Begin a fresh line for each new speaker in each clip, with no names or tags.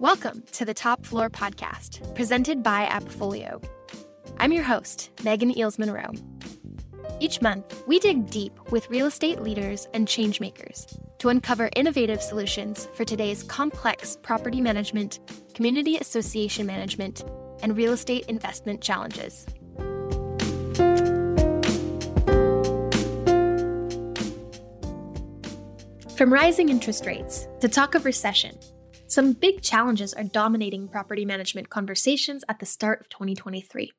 Welcome to the Top Floor Podcast, presented by Appfolio. I'm your host, Megan Eels Monroe. Each month, we dig deep with real estate leaders and changemakers to uncover innovative solutions for today's complex property management, community association management, and real estate investment challenges. From rising interest rates to talk of recession, some big challenges are dominating property management conversations at the start of 2023.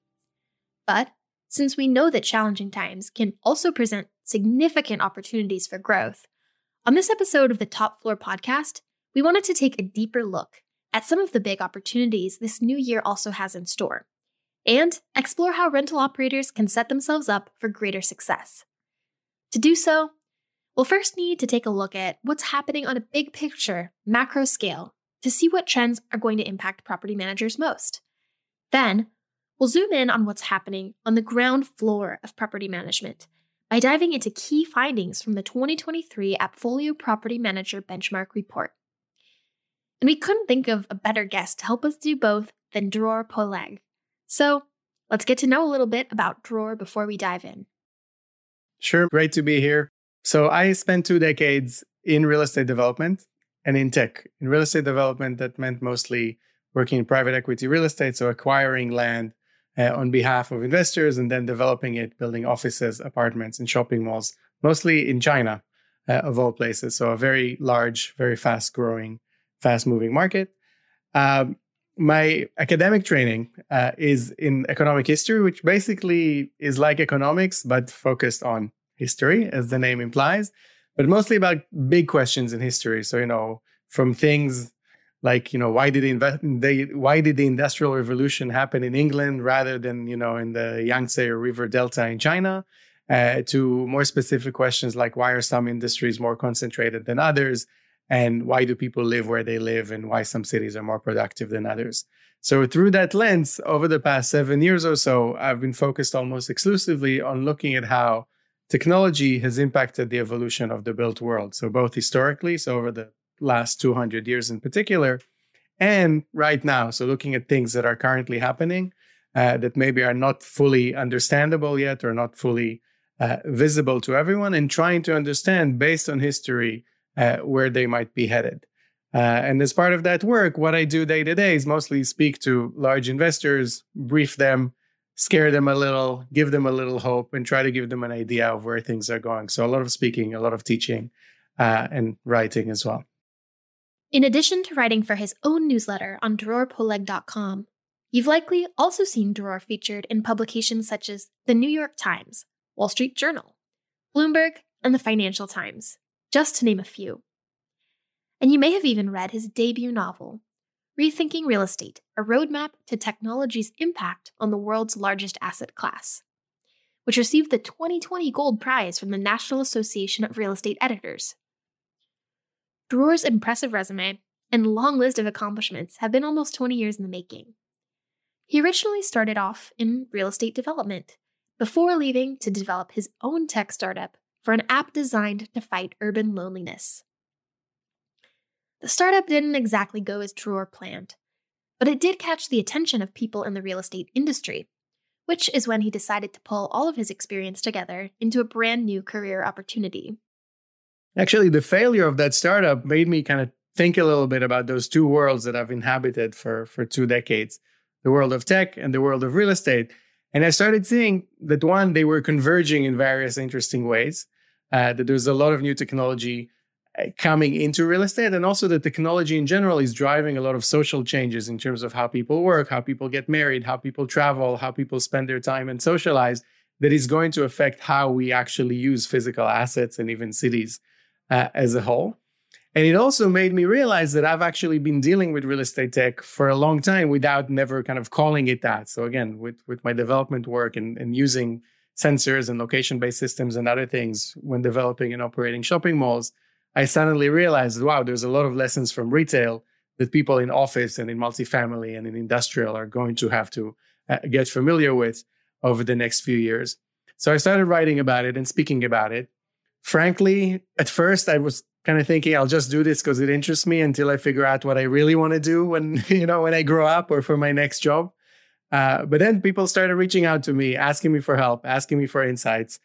But since we know that challenging times can also present significant opportunities for growth, on this episode of the Top Floor podcast, we wanted to take a deeper look at some of the big opportunities this new year also has in store and explore how rental operators can set themselves up for greater success. To do so, we'll first need to take a look at what's happening on a big picture, macro scale to see what trends are going to impact property managers most. Then, we'll zoom in on what's happening on the ground floor of property management by diving into key findings from the 2023 Appfolio Property Manager Benchmark Report. And we couldn't think of a better guest to help us do both than Dror Poleg. So, let's get to know a little bit about Dror before we dive in.
Sure, great to be here. So, I spent two decades in real estate development and in tech. In real estate development, that meant mostly working in private equity real estate, so acquiring land uh, on behalf of investors and then developing it, building offices, apartments, and shopping malls, mostly in China, uh, of all places. So a very large, very fast growing, fast moving market. Um, my academic training uh, is in economic history, which basically is like economics, but focused on history, as the name implies but mostly about big questions in history. So, you know, from things like, you know, why did the, they, why did the industrial revolution happen in England rather than, you know, in the Yangtze River Delta in China? Uh, to more specific questions like why are some industries more concentrated than others? And why do people live where they live and why some cities are more productive than others? So, through that lens, over the past seven years or so, I've been focused almost exclusively on looking at how technology has impacted the evolution of the built world. So, both historically, so over the last 200 years in particular, and right now. So, looking at things that are currently happening uh, that maybe are not fully understandable yet or not fully uh, visible to everyone, and trying to understand based on history uh, where they might be headed. Uh, and as part of that work, what I do day to day is mostly speak to large investors, brief them, scare them a little, give them a little hope, and try to give them an idea of where things are going. So, a lot of speaking, a lot of teaching, uh, and writing as well.
In addition to writing for his own newsletter on drorpoleg.com, you've likely also seen Dror featured in publications such as the New York Times, Wall Street Journal, Bloomberg, and the Financial Times, just to name a few. And you may have even read his debut novel, Rethinking Real Estate A Roadmap to Technology's Impact on the World's Largest Asset Class, which received the 2020 Gold Prize from the National Association of Real Estate Editors. Dror's impressive resume and long list of accomplishments have been almost 20 years in the making. He originally started off in real estate development before leaving to develop his own tech startup for an app designed to fight urban loneliness. The startup didn't exactly go as Dror planned, but it did catch the attention of people in the real estate industry, which is when he decided to pull all of his experience together into a brand new career opportunity.
Actually, the failure of that startup made me kind of think a little bit about those two worlds that I've inhabited for, for two decades the world of tech and the world of real estate. And I started seeing that one, they were converging in various interesting ways, uh, that there's a lot of new technology coming into real estate and also the technology in general is driving a lot of social changes in terms of how people work how people get married how people travel how people spend their time and socialize that is going to affect how we actually use physical assets and even cities uh, as a whole. And it also made me realize that i've actually been dealing with real estate tech for a long time without never kind of calling it that. So again with, with my development work and, and using sensors and location based systems and other things when developing and operating shopping malls I suddenly realized, wow, there's a lot of lessons from retail that people in office and in multifamily and in industrial are going to have to uh, get familiar with over the next few years. So I started writing about it and speaking about it. Frankly, at first I was kind of thinking I'll just do this because it interests me until I figure out what I really want to do when you know when I grow up or for my next job. Uh, but then people started reaching out to me, asking me for help, asking me for insights.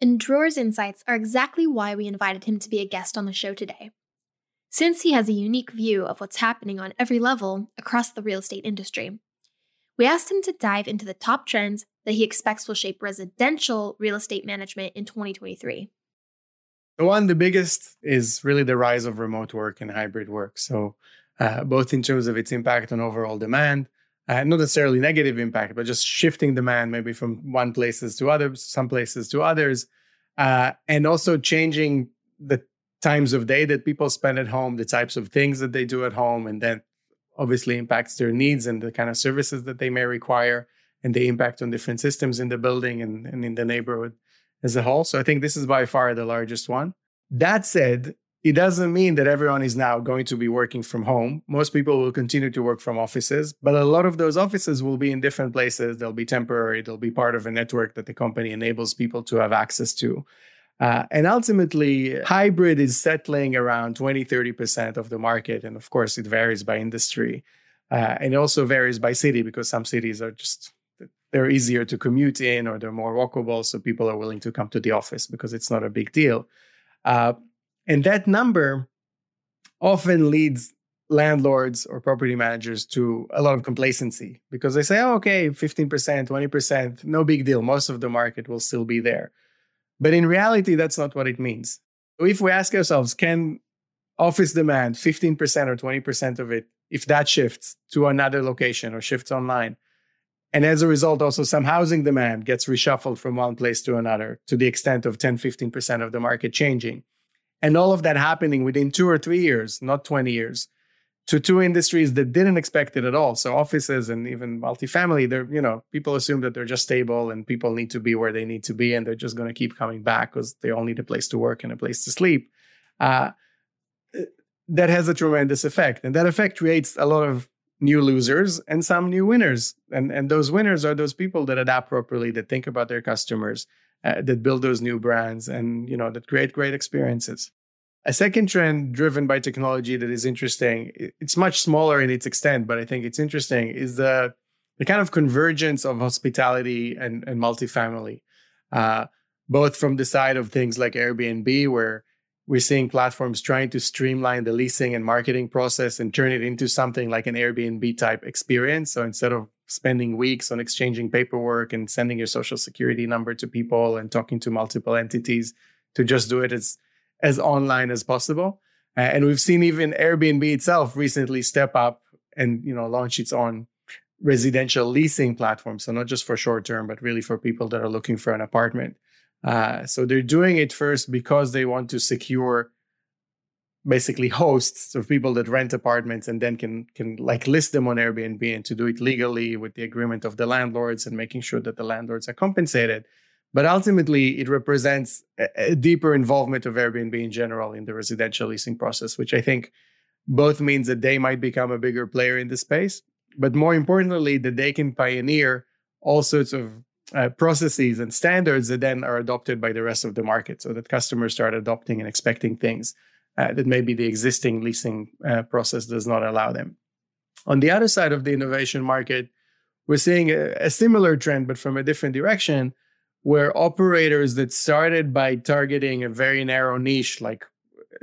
And Dror's insights are exactly why we invited him to be a guest on the show today. Since he has a unique view of what's happening on every level across the real estate industry, we asked him to dive into the top trends that he expects will shape residential real estate management in 2023.
The one, the biggest, is really the rise of remote work and hybrid work. So, uh, both in terms of its impact on overall demand, uh, not necessarily negative impact, but just shifting demand maybe from one places to others, some places to others, uh, and also changing the times of day that people spend at home, the types of things that they do at home, and that obviously impacts their needs and the kind of services that they may require, and the impact on different systems in the building and, and in the neighborhood as a whole. So I think this is by far the largest one. That said, it doesn't mean that everyone is now going to be working from home. Most people will continue to work from offices, but a lot of those offices will be in different places. They'll be temporary, they'll be part of a network that the company enables people to have access to. Uh, and ultimately, hybrid is settling around 20, 30% of the market. And of course, it varies by industry. Uh, and it also varies by city because some cities are just they're easier to commute in or they're more walkable so people are willing to come to the office because it's not a big deal uh, and that number often leads landlords or property managers to a lot of complacency because they say oh, okay 15% 20% no big deal most of the market will still be there but in reality that's not what it means if we ask ourselves can office demand 15% or 20% of it if that shifts to another location or shifts online and as a result, also some housing demand gets reshuffled from one place to another to the extent of 10, 15% of the market changing. And all of that happening within two or three years, not 20 years, to two industries that didn't expect it at all. So offices and even multifamily, they're, you know, people assume that they're just stable and people need to be where they need to be and they're just going to keep coming back because they all need a place to work and a place to sleep. Uh, that has a tremendous effect. And that effect creates a lot of new losers and some new winners. And, and those winners are those people that adapt properly, that think about their customers, uh, that build those new brands and, you know, that create great experiences. A second trend driven by technology that is interesting, it's much smaller in its extent, but I think it's interesting, is the, the kind of convergence of hospitality and, and multifamily, uh, both from the side of things like Airbnb, where we're seeing platforms trying to streamline the leasing and marketing process and turn it into something like an Airbnb type experience. So instead of spending weeks on exchanging paperwork and sending your social security number to people and talking to multiple entities, to just do it as as online as possible. Uh, and we've seen even Airbnb itself recently step up and you know launch its own residential leasing platform. So not just for short term, but really for people that are looking for an apartment. Uh, so they're doing it first because they want to secure basically hosts of people that rent apartments and then can can like list them on Airbnb and to do it legally with the agreement of the landlords and making sure that the landlords are compensated. But ultimately, it represents a, a deeper involvement of Airbnb in general in the residential leasing process, which I think both means that they might become a bigger player in the space, but more importantly, that they can pioneer all sorts of uh, processes and standards that then are adopted by the rest of the market so that customers start adopting and expecting things uh, that maybe the existing leasing uh, process does not allow them. On the other side of the innovation market, we're seeing a, a similar trend, but from a different direction, where operators that started by targeting a very narrow niche, like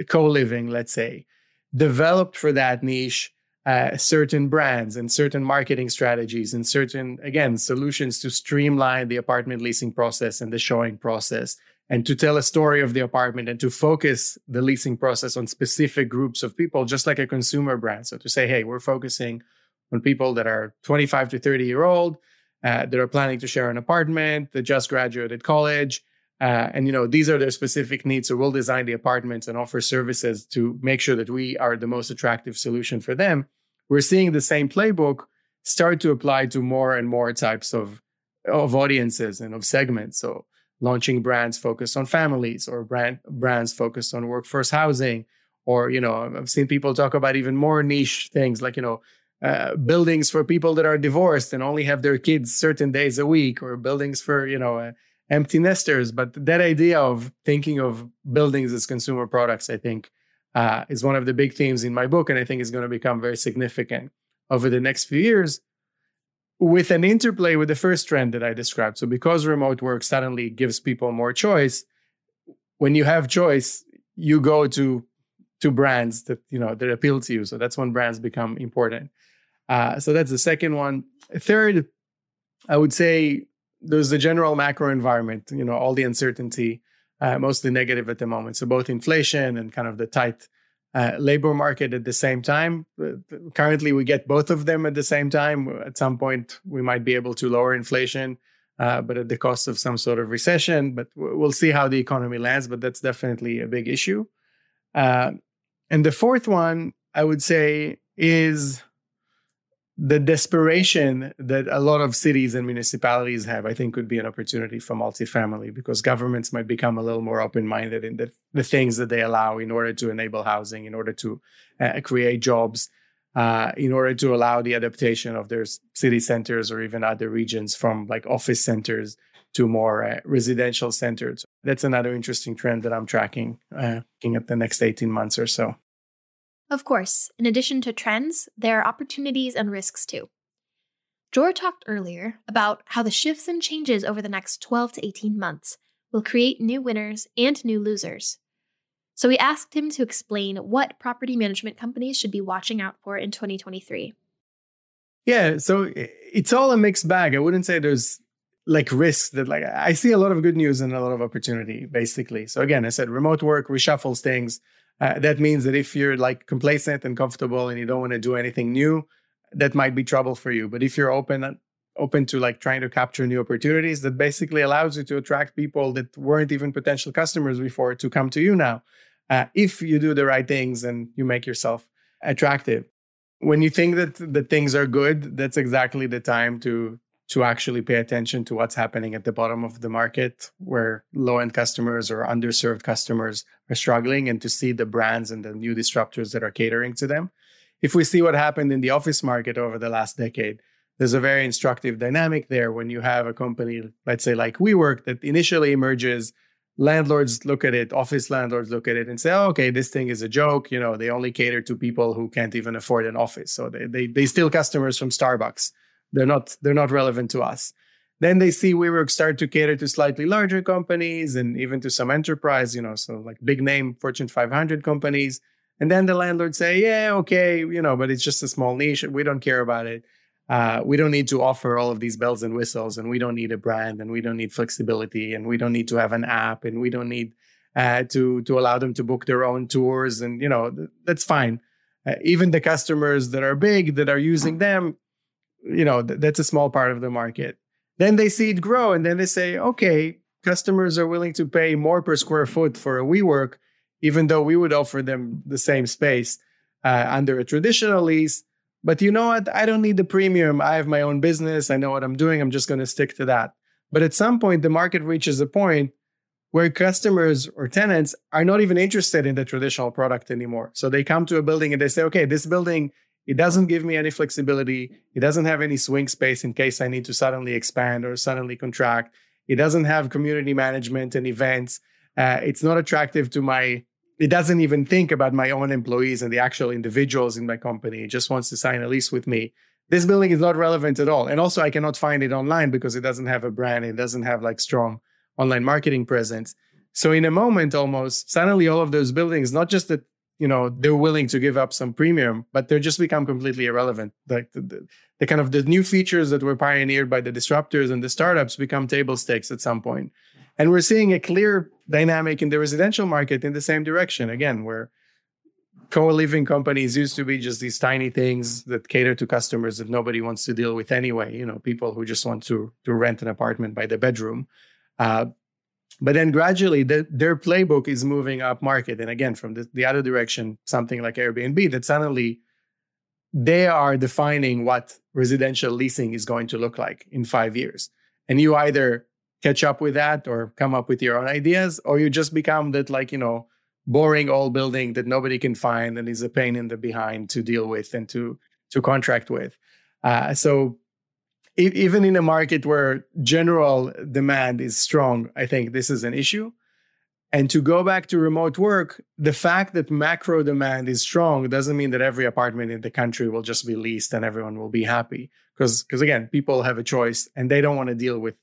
co living, let's say, developed for that niche uh, certain brands and certain marketing strategies and certain, again, solutions to streamline the apartment leasing process and the showing process and to tell a story of the apartment and to focus the leasing process on specific groups of people, just like a consumer brand. So to say, hey, we're focusing on people that are 25 to 30 year old, uh, that are planning to share an apartment, that just graduated college. Uh, and you know these are their specific needs so we'll design the apartments and offer services to make sure that we are the most attractive solution for them we're seeing the same playbook start to apply to more and more types of of audiences and of segments. So launching brands focused on families or brand brands focused on workforce housing or you know i've seen people talk about even more niche things like you know uh, buildings for people that are divorced and only have their kids certain days a week or buildings for you know uh, empty nesters. But that idea of thinking of buildings as consumer products, I think, uh, is one of the big themes in my book, and I think is going to become very significant over the next few years. With an interplay with the first trend that I described. So, because remote work suddenly gives people more choice, when you have choice, you go to to brands that you know that appeal to you. So that's when brands become important. Uh, so that's the second one. Third, I would say there's the general macro environment. You know, all the uncertainty, uh, mostly negative at the moment. So both inflation and kind of the tight uh, labor market at the same time. Uh, currently, we get both of them at the same time. At some point, we might be able to lower inflation, uh, but at the cost of some sort of recession. But we'll see how the economy lands. But that's definitely a big issue. Uh, and the fourth one, I would say, is the desperation that a lot of cities and municipalities have, I think, could be an opportunity for multifamily because governments might become a little more open minded in the, the things that they allow in order to enable housing, in order to uh, create jobs, uh, in order to allow the adaptation of their city centers or even other regions from like office centers to more uh, residential centers. That's another interesting trend that I'm tracking, uh, looking at the next 18 months or so.
Of course, in addition to trends, there are opportunities and risks too. Dror talked earlier about how the shifts and changes over the next 12 to 18 months will create new winners and new losers. So we asked him to explain what property management companies should be watching out for in 2023.
Yeah, so it's all a mixed bag. I wouldn't say there's like risks that like I see a lot of good news and a lot of opportunity basically. So again, I said remote work reshuffles things. Uh, that means that if you're like complacent and comfortable and you don't want to do anything new, that might be trouble for you. But if you're open open to like trying to capture new opportunities, that basically allows you to attract people that weren't even potential customers before to come to you now. Uh, if you do the right things and you make yourself attractive. When you think that the things are good, that's exactly the time to to actually pay attention to what's happening at the bottom of the market where low end customers or underserved customers are struggling and to see the brands and the new disruptors that are catering to them. If we see what happened in the office market over the last decade, there's a very instructive dynamic there when you have a company, let's say like WeWork, that initially emerges. Landlords look at it, office landlords look at it and say, oh, okay, this thing is a joke. You know, they only cater to people who can't even afford an office. So they, they, they steal customers from Starbucks they're not they're not relevant to us. Then they see WeWork start to cater to slightly larger companies and even to some enterprise, you know, so like big name Fortune 500 companies. And then the landlords say, yeah, okay, you know, but it's just a small niche. We don't care about it. Uh, we don't need to offer all of these bells and whistles, and we don't need a brand, and we don't need flexibility, and we don't need to have an app, and we don't need uh, to to allow them to book their own tours, and you know th- that's fine. Uh, even the customers that are big that are using them, you know th- that's a small part of the market. Then they see it grow and then they say okay customers are willing to pay more per square foot for a WeWork even though we would offer them the same space uh, under a traditional lease. But you know what? I don't need the premium. I have my own business. I know what i'm doing. I'm just going to stick to that. But at some point the market reaches a point where customers or tenants are not even interested in the traditional product anymore. So they come to a building and they say okay this building it doesn't give me any flexibility. It doesn't have any swing space in case I need to suddenly expand or suddenly contract. It doesn't have community management and events. Uh, it's not attractive to my, it doesn't even think about my own employees and the actual individuals in my company. It just wants to sign a lease with me. This building is not relevant at all. And also, I cannot find it online because it doesn't have a brand. It doesn't have like strong online marketing presence. So, in a moment, almost suddenly, all of those buildings, not just that you know they're willing to give up some premium but they're just become completely irrelevant. Like the, the, the, kind of the new features that were pioneered by the disruptors and the startups become table stakes at some point. And we're seeing a clear dynamic in the residential market in the same direction again where co-living companies used to be just these tiny things that cater to customers that nobody wants to deal with anyway you know people who just want to to rent an apartment by the bedroom. Uh, but then gradually, the, their playbook is moving up market. And again, from the, the other direction, something like Airbnb, that suddenly they are defining what residential leasing is going to look like in five years. And you either catch up with that or come up with your own ideas, or you just become that, like, you know, boring old building that nobody can find and is a pain in the behind to deal with and to to contract with. Uh, so even in a market where general demand is strong, I think this is an issue. And to go back to remote work, the fact that macro demand is strong doesn't mean that every apartment in the country will just be leased and everyone will be happy. Because because again, people have a choice and they don't want to deal with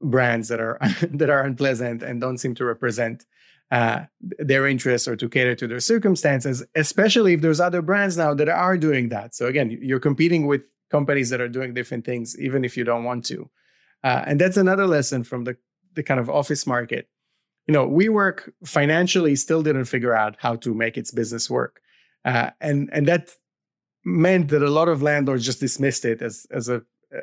brands that are that are unpleasant and don't seem to represent uh, their interests or to cater to their circumstances, especially if there's other brands now that are doing that. So again, you're competing with companies that are doing different things, even if you don't want to. Uh, and that's another lesson from the, the kind of office market. You know, WeWork financially still didn't figure out how to make its business work. Uh, and and that meant that a lot of landlords just dismissed it as as a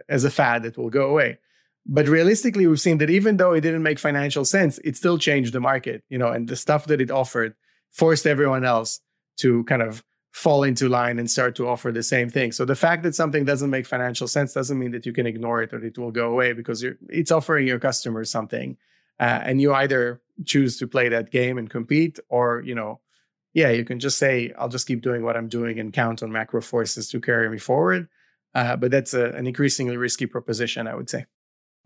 as a fad that will go away. But realistically, we've seen that even though it didn't make financial sense, it still changed the market, you know, and the stuff that it offered forced everyone else to kind of fall into line and start to offer the same thing. So the fact that something doesn't make financial sense doesn't mean that you can ignore it or it will go away because it's offering your customers something, uh, and you either choose to play that game and compete, or you know, yeah, you can just say I'll just keep doing what I'm doing and count on macro forces to carry me forward. Uh, but that's a, an increasingly risky proposition, I would say.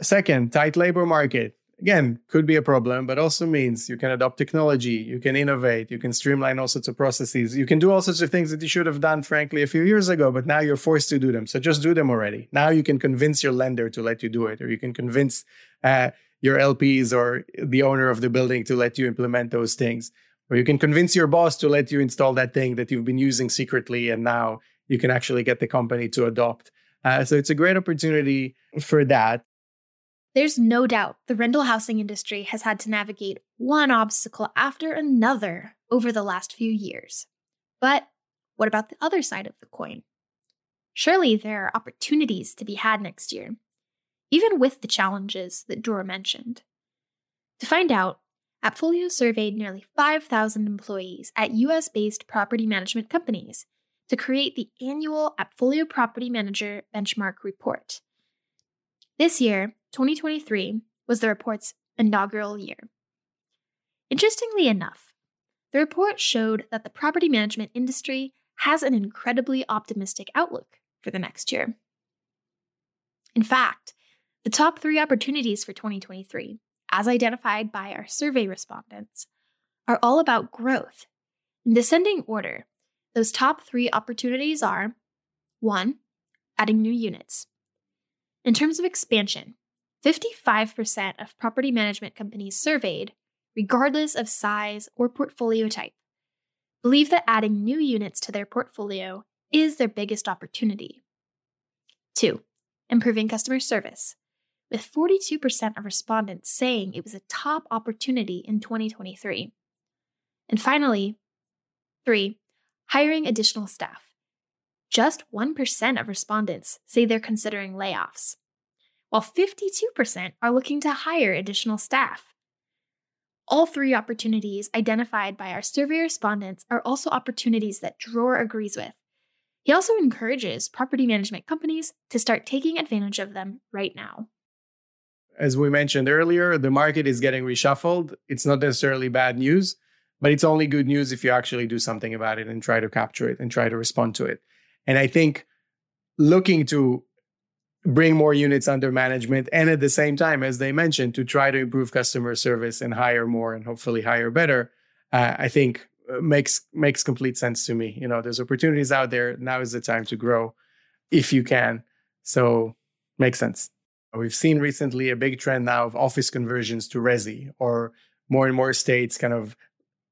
Second, tight labor market again could be a problem but also means you can adopt technology you can innovate you can streamline all sorts of processes. You can do all sorts of things that you should have done frankly a few years ago but now you're forced to do them. So just do them already. Now you can convince your lender to let you do it or you can convince uh, your lps or the owner of the building to let you implement those things. Or you can convince your boss to let you install that thing that you've been using secretly and now you can actually get the company to adopt. Uh, so it's a great opportunity for that
there's no doubt the rental housing industry has had to navigate one obstacle after another over the last few years. But what about the other side of the coin? Surely there are opportunities to be had next year, even with the challenges that Dror mentioned. To find out, Appfolio surveyed nearly 5,000 employees at US based property management companies to create the annual Appfolio Property Manager Benchmark Report. This year, 2023 was the report's inaugural year. Interestingly enough, the report showed that the property management industry has an incredibly optimistic outlook for the next year. In fact, the top three opportunities for 2023, as identified by our survey respondents, are all about growth. In descending order, those top three opportunities are 1. Adding new units. In terms of expansion, 55% of property management companies surveyed, regardless of size or portfolio type, believe that adding new units to their portfolio is their biggest opportunity. 2. Improving customer service, with 42% of respondents saying it was a top opportunity in 2023. And finally, 3. Hiring additional staff. Just 1% of respondents say they're considering layoffs while 52% are looking to hire additional staff. All three opportunities identified by our survey respondents are also opportunities that Dror agrees with. He also encourages property management companies to start taking advantage of them right now.
As we mentioned earlier, the market is getting reshuffled. It's not necessarily bad news, but it's only good news if you actually do something about it and try to capture it and try to respond to it. And I think looking to bring more units under management and at the same time as they mentioned to try to improve customer service and hire more and hopefully hire better uh, i think uh, makes makes complete sense to me. You know there's opportunities out there. Now is the time to grow if you can. So makes sense. We've seen recently a big trend now of office conversions to resi or more and more states kind of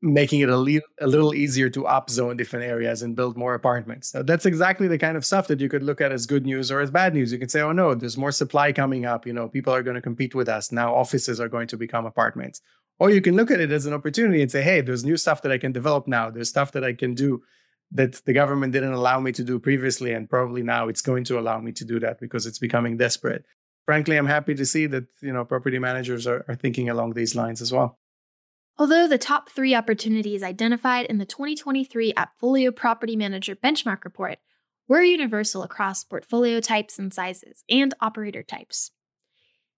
making it a, le- a little easier to upzone different areas and build more apartments. So that's exactly the kind of stuff that you could look at as good news or as bad news. You could say, oh no, there's more supply coming up. You know, people are going to compete with us. Now offices are going to become apartments. Or you can look at it as an opportunity and say, hey, there's new stuff that I can develop now. There's stuff that I can do that the government didn't allow me to do previously. And probably now it's going to allow me to do that because it's becoming desperate. Frankly, I'm happy to see that, you know, property managers are, are thinking along these lines as well.
Although the top three opportunities identified in the 2023 Appfolio Property Manager Benchmark Report were universal across portfolio types and sizes and operator types.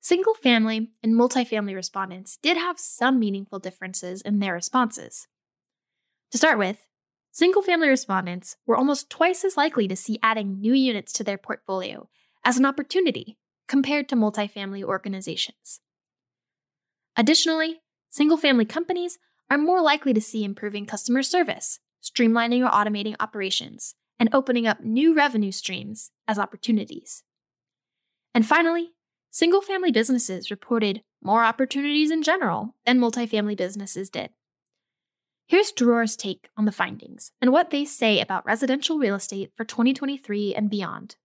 Single family and multifamily respondents did have some meaningful differences in their responses. To start with, single family respondents were almost twice as likely to see adding new units to their portfolio as an opportunity compared to multifamily organizations. Additionally, single family companies are more likely to see improving customer service, streamlining or automating operations, and opening up new revenue streams as opportunities. And finally, single family businesses reported more opportunities in general than multifamily businesses did. Here's Dror's take on the findings and what they say about residential real estate for 2023 and beyond.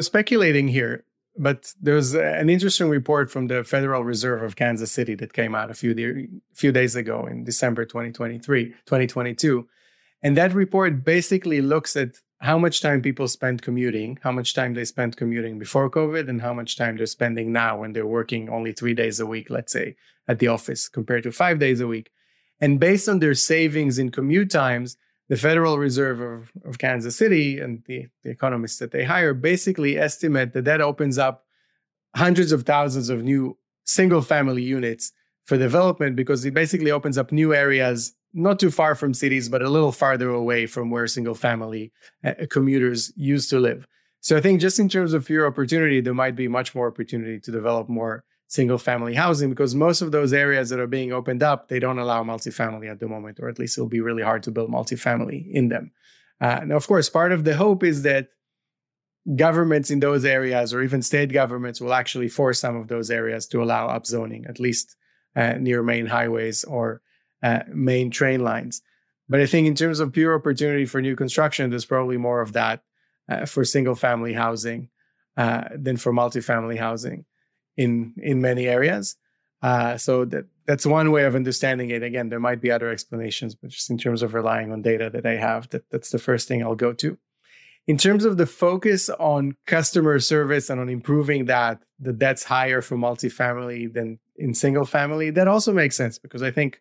Speculating here, but there's an interesting report from the Federal Reserve of Kansas City that came out a few, de- few days ago in December 2023, 2022. And that report basically looks at how much time people spend commuting, how much time they spent commuting before COVID, and how much time they're spending now when they're working only three days a week, let's say, at the office compared to five days a week. And based on their savings in commute times, the Federal Reserve of, of Kansas City and the, the economists that they hire basically estimate that that opens up hundreds of thousands of new single family units for development because it basically opens up new areas not too far from cities but a little farther away from where single family uh, commuters used to live. So i think just in terms of pure opportunity there might be much more opportunity to develop more single family housing because most of those areas that are being opened up they don't allow multifamily at the moment or at least it'll be really hard to build multifamily in them. Uh, now of course part of the hope is that governments in those areas or even state governments will actually force some of those areas to allow upzoning at least uh, near main highways or uh, main train lines. But i think in terms of pure opportunity for new construction there's probably more of that uh, for single family housing uh, than for multifamily housing in in many areas. Uh, so that that's one way of understanding it. Again, there might be other explanations, but just in terms of relying on data that I have, that, that's the first thing I'll go to. In terms of the focus on customer service and on improving that, that that's higher for multifamily than in single family. That also makes sense because I think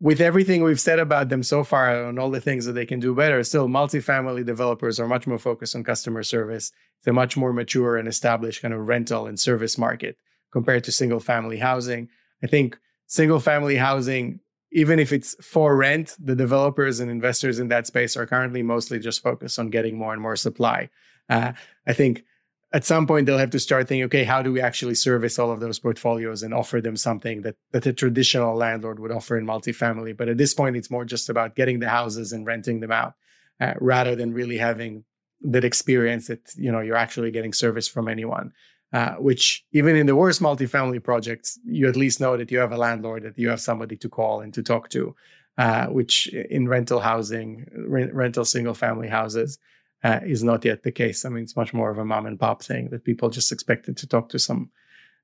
with everything we've said about them so far and all the things that they can do better, still multifamily developers are much more focused on customer service. It's a much more mature and established kind of rental and service market compared to single family housing. I think single family housing, even if it's for rent, the developers and investors in that space are currently mostly just focused on getting more and more supply. Uh, I think at some point they'll have to start thinking, okay, how do we actually service all of those portfolios and offer them something that, that a traditional landlord would offer in multifamily? But at this point, it's more just about getting the houses and renting them out uh, rather than really having that experience that you know you're actually getting service from anyone. Uh, which even in the worst multifamily projects, you at least know that you have a landlord, that you have somebody to call and to talk to. Uh, which in rental housing, rental single family houses, uh, is not yet the case. I mean, it's much more of a mom and pop thing that people just expected to talk to some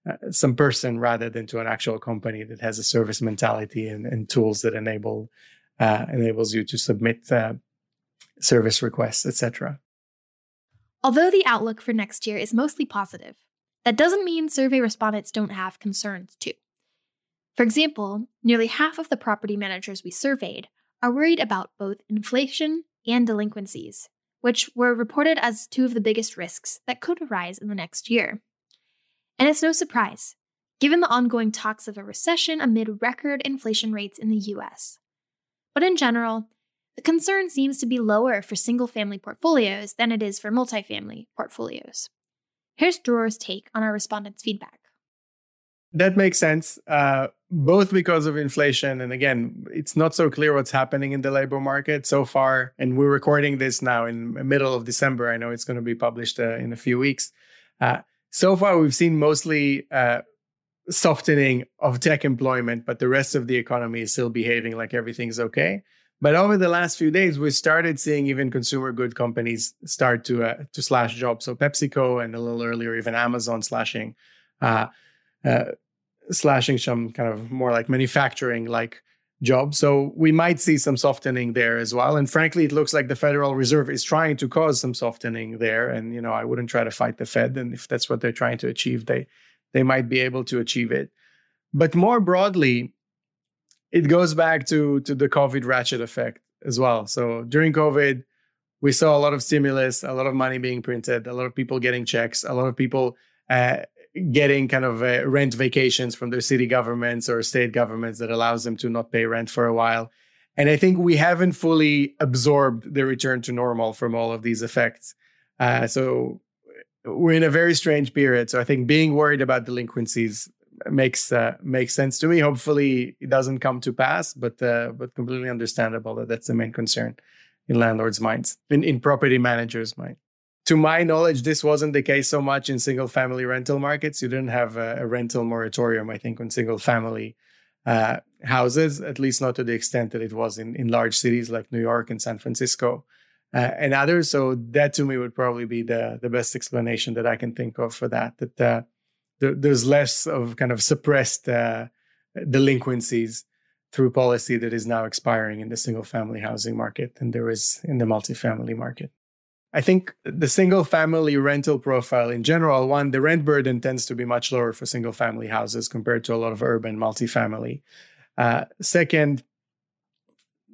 uh, some person rather than to an actual company that has a service mentality and, and tools that enable uh, enables you to submit uh, service requests, etc.
Although the outlook for next year is mostly positive, that doesn't mean survey respondents don't have concerns too. For example, nearly half of the property managers we surveyed are worried about both inflation and delinquencies which were reported as two of the biggest risks that could arise in the next year. And it's no surprise, given the ongoing talks of a recession amid record inflation rates in the US. But in general, the concern seems to be lower for single family portfolios than it is for multifamily portfolios. Here's Dror's take on our respondents' feedback.
That makes sense, uh, both because of inflation. And again, it's not so clear what's happening in the labor market so far. And we're recording this now in the middle of December. I know it's going to be published uh, in a few weeks. Uh, so far, we've seen mostly uh, softening of tech employment, but the rest of the economy is still behaving like everything's okay. But over the last few days, we started seeing even consumer good companies start to uh, to slash jobs. So PepsiCo and a little earlier, even Amazon slashing uh, uh, slashing some kind of more like manufacturing like jobs. So we might see some softening there as well. And frankly, it looks like the Federal Reserve is trying to cause some softening there. And you know, I wouldn't try to fight the Fed. And if that's what they're trying to achieve, they they might be able to achieve it. But more broadly, it goes back to to the COVID ratchet effect as well. So during COVID, we saw a lot of stimulus, a lot of money being printed, a lot of people getting checks, a lot of people uh, getting kind of uh, rent vacations from their city governments or state governments that allows them to not pay rent for a while. And I think we haven't fully absorbed the return to normal from all of these effects. Uh, so we're in a very strange period. So I think being worried about delinquencies makes uh, makes sense to me. Hopefully, it doesn't come to pass, but uh, but completely understandable that that's the main concern in landlords' minds, in, in property managers' mind. To my knowledge, this wasn't the case so much in single family rental markets. You didn't have a, a rental moratorium, I think, on single family uh, houses, at least not to the extent that it was in, in large cities like New York and San Francisco uh, and others. So that to me would probably be the the best explanation that I can think of for that. That uh, there, there's less of kind of suppressed uh, delinquencies through policy that is now expiring in the single family housing market than there is in the multifamily market. I think the single family rental profile in general, one, the rent burden tends to be much lower for single family houses compared to a lot of urban multifamily. Uh, second,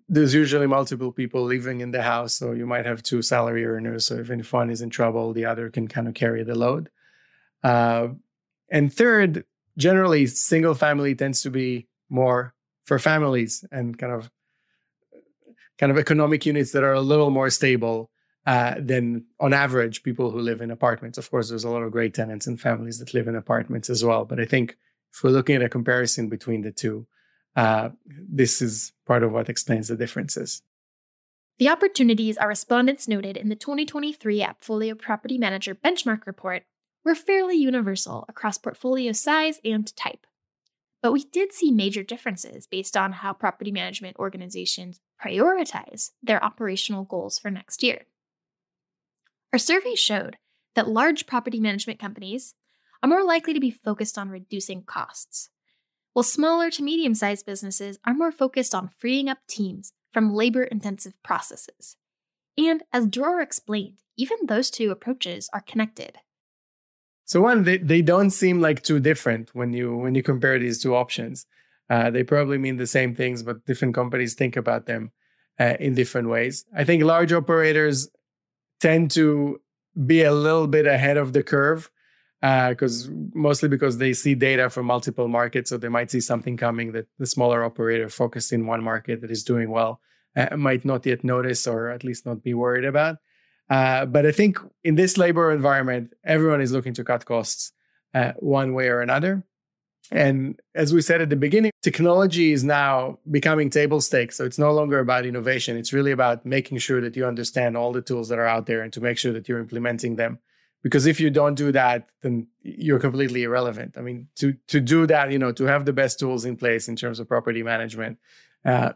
there's usually multiple people living in the house. So you might have two salary earners. So if one is in trouble, the other can kind of carry the load. Uh, and third, generally, single family tends to be more for families and kind of kind of economic units that are a little more stable uh, than on average people who live in apartments. Of course, there's a lot of great tenants and families that live in apartments as well. But I think if we're looking at a comparison between the two, uh, this is part of what explains the differences.
The opportunities our respondents noted in the 2023 Appfolio Property Manager Benchmark Report were fairly universal across portfolio size and type. But we did see major differences based on how property management organizations prioritize their operational goals for next year. Our survey showed that large property management companies are more likely to be focused on reducing costs, while smaller to medium sized businesses are more focused on freeing up teams from labor intensive processes. And as Dror explained, even those two approaches are connected.
So one, they, they don't seem like too different when you when you compare these two options. Uh, they probably mean the same things, but different companies think about them uh, in different ways. I think large operators tend to be a little bit ahead of the curve because uh, mostly because they see data from multiple markets, so they might see something coming that the smaller operator focused in one market that is doing well uh, might not yet notice or at least not be worried about. Uh, but I think in this labor environment, everyone is looking to cut costs uh, one way or another. And as we said at the beginning, technology is now becoming table stakes. So it's no longer about innovation. It's really about making sure that you understand all the tools that are out there and to make sure that you're implementing them. Because if you don't do that then you're completely irrelevant. I mean to to do that you know to have the best tools in place in terms of property management uh,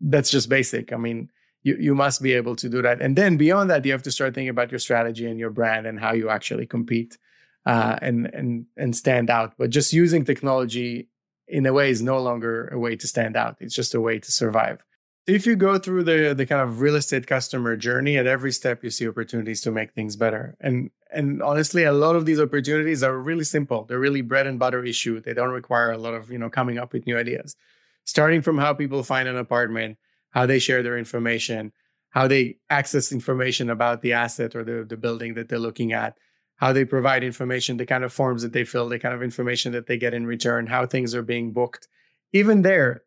that's just basic. I mean you, you must be able to do that. And then beyond that you have to start thinking about your strategy and your brand and how you actually compete uh, and and and stand out. But just using technology in a way is no longer a way to stand out. It's just a way to survive. If you go through the the kind of real estate customer journey at every step you see opportunities to make things better. And and honestly a lot of these opportunities are really simple. They're really bread and butter issue. They don't require a lot of you know coming up with new ideas. Starting from how people find an apartment how they share their information how they access information about the asset or the, the building that they're looking at how they provide information the kind of forms that they fill the kind of information that they get in return how things are being booked even there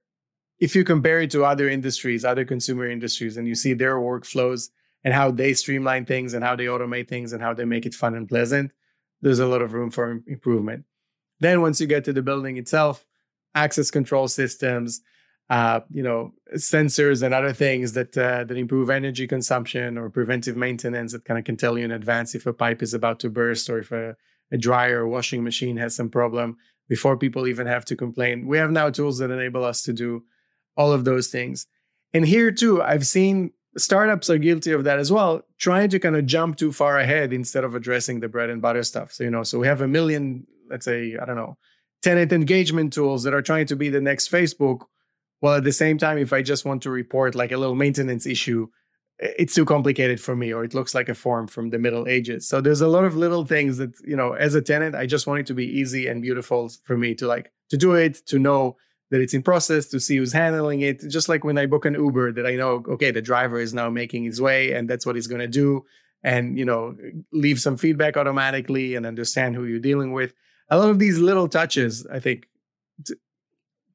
if you compare it to other industries, other consumer industries, and you see their workflows and how they streamline things and how they automate things and how they make it fun and pleasant, there's a lot of room for improvement. Then once you get to the building itself, access control systems, uh, you know, sensors and other things that uh, that improve energy consumption or preventive maintenance that kind of can tell you in advance if a pipe is about to burst or if a, a dryer or washing machine has some problem before people even have to complain. We have now tools that enable us to do all of those things. And here too, I've seen startups are guilty of that as well, trying to kind of jump too far ahead instead of addressing the bread and butter stuff. So, you know, so we have a million, let's say, I don't know, tenant engagement tools that are trying to be the next Facebook. While at the same time, if I just want to report like a little maintenance issue, it's too complicated for me, or it looks like a form from the Middle Ages. So there's a lot of little things that, you know, as a tenant, I just want it to be easy and beautiful for me to like to do it, to know that it's in process to see who's handling it just like when i book an uber that i know okay the driver is now making his way and that's what he's going to do and you know leave some feedback automatically and understand who you're dealing with a lot of these little touches i think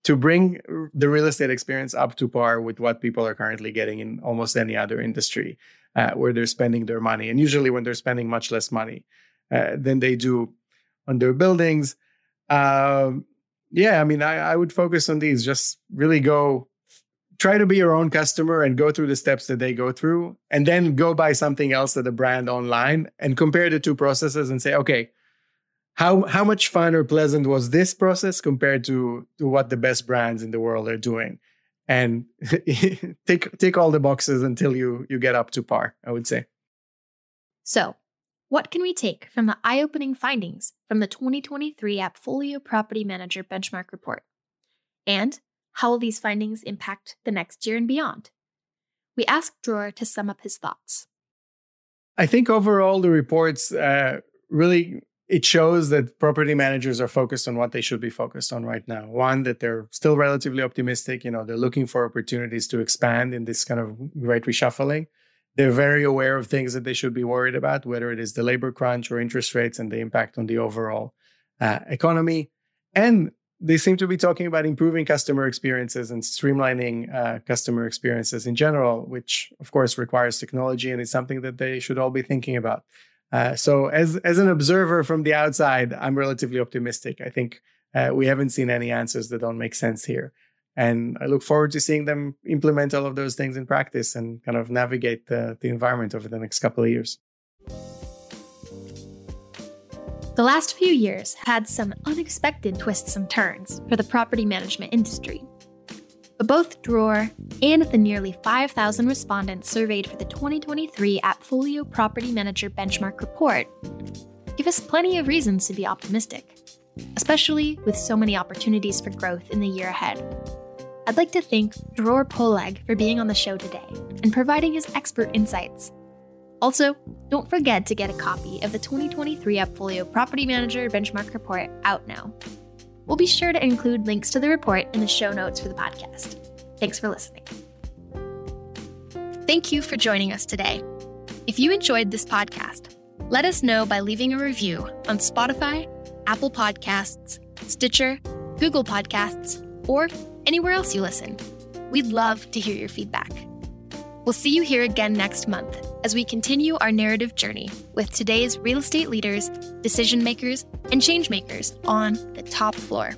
to bring the real estate experience up to par with what people are currently getting in almost any other industry uh, where they're spending their money. And usually, when they're spending much less money uh, than they do on their buildings. Um, yeah, I mean, I, I would focus on these. Just really go try to be your own customer and go through the steps that they go through and then go buy something else at a brand online and compare the two processes and say okay how how much fun or pleasant was this process compared to to what the best brands in the world are doing and take tick all the boxes until you you get up to par i would say
so what can we take from the eye-opening findings from the 2023 appfolio property manager benchmark report and how will these findings impact the next year and beyond? We asked Dror to sum up his thoughts.
I think overall, the reports uh, really it shows that property managers are focused on what they should be focused on right now. One, that they're still relatively optimistic. You know, they're looking for opportunities to expand in this kind of great reshuffling. They're very aware of things that they should be worried about, whether it is the labor crunch or interest rates and the impact on the overall uh, economy. And they seem to be talking about improving customer experiences and streamlining uh, customer experiences in general, which of course requires technology and it's something that they should all be thinking about. Uh, so, as as an observer from the outside, I'm relatively optimistic. I think uh, we haven't seen any answers that don't make sense here, and I look forward to seeing them implement all of those things in practice and kind of navigate the, the environment over the next couple of years.
The last few years had some unexpected twists and turns for the property management industry. But both Dror and the nearly 5,000 respondents surveyed for the 2023 Appfolio Property Manager Benchmark Report give us plenty of reasons to be optimistic, especially with so many opportunities for growth in the year ahead. I'd like to thank Dror Poleg for being on the show today and providing his expert insights also, don't forget to get a copy of the 2023 Appfolio Property Manager Benchmark Report out now. We'll be sure to include links to the report in the show notes for the podcast. Thanks for listening. Thank you for joining us today. If you enjoyed this podcast, let us know by leaving a review on Spotify, Apple Podcasts, Stitcher, Google Podcasts, or anywhere else you listen. We'd love to hear your feedback. We'll see you here again next month as we continue our narrative journey with today's real estate leaders, decision makers, and change makers on the top floor.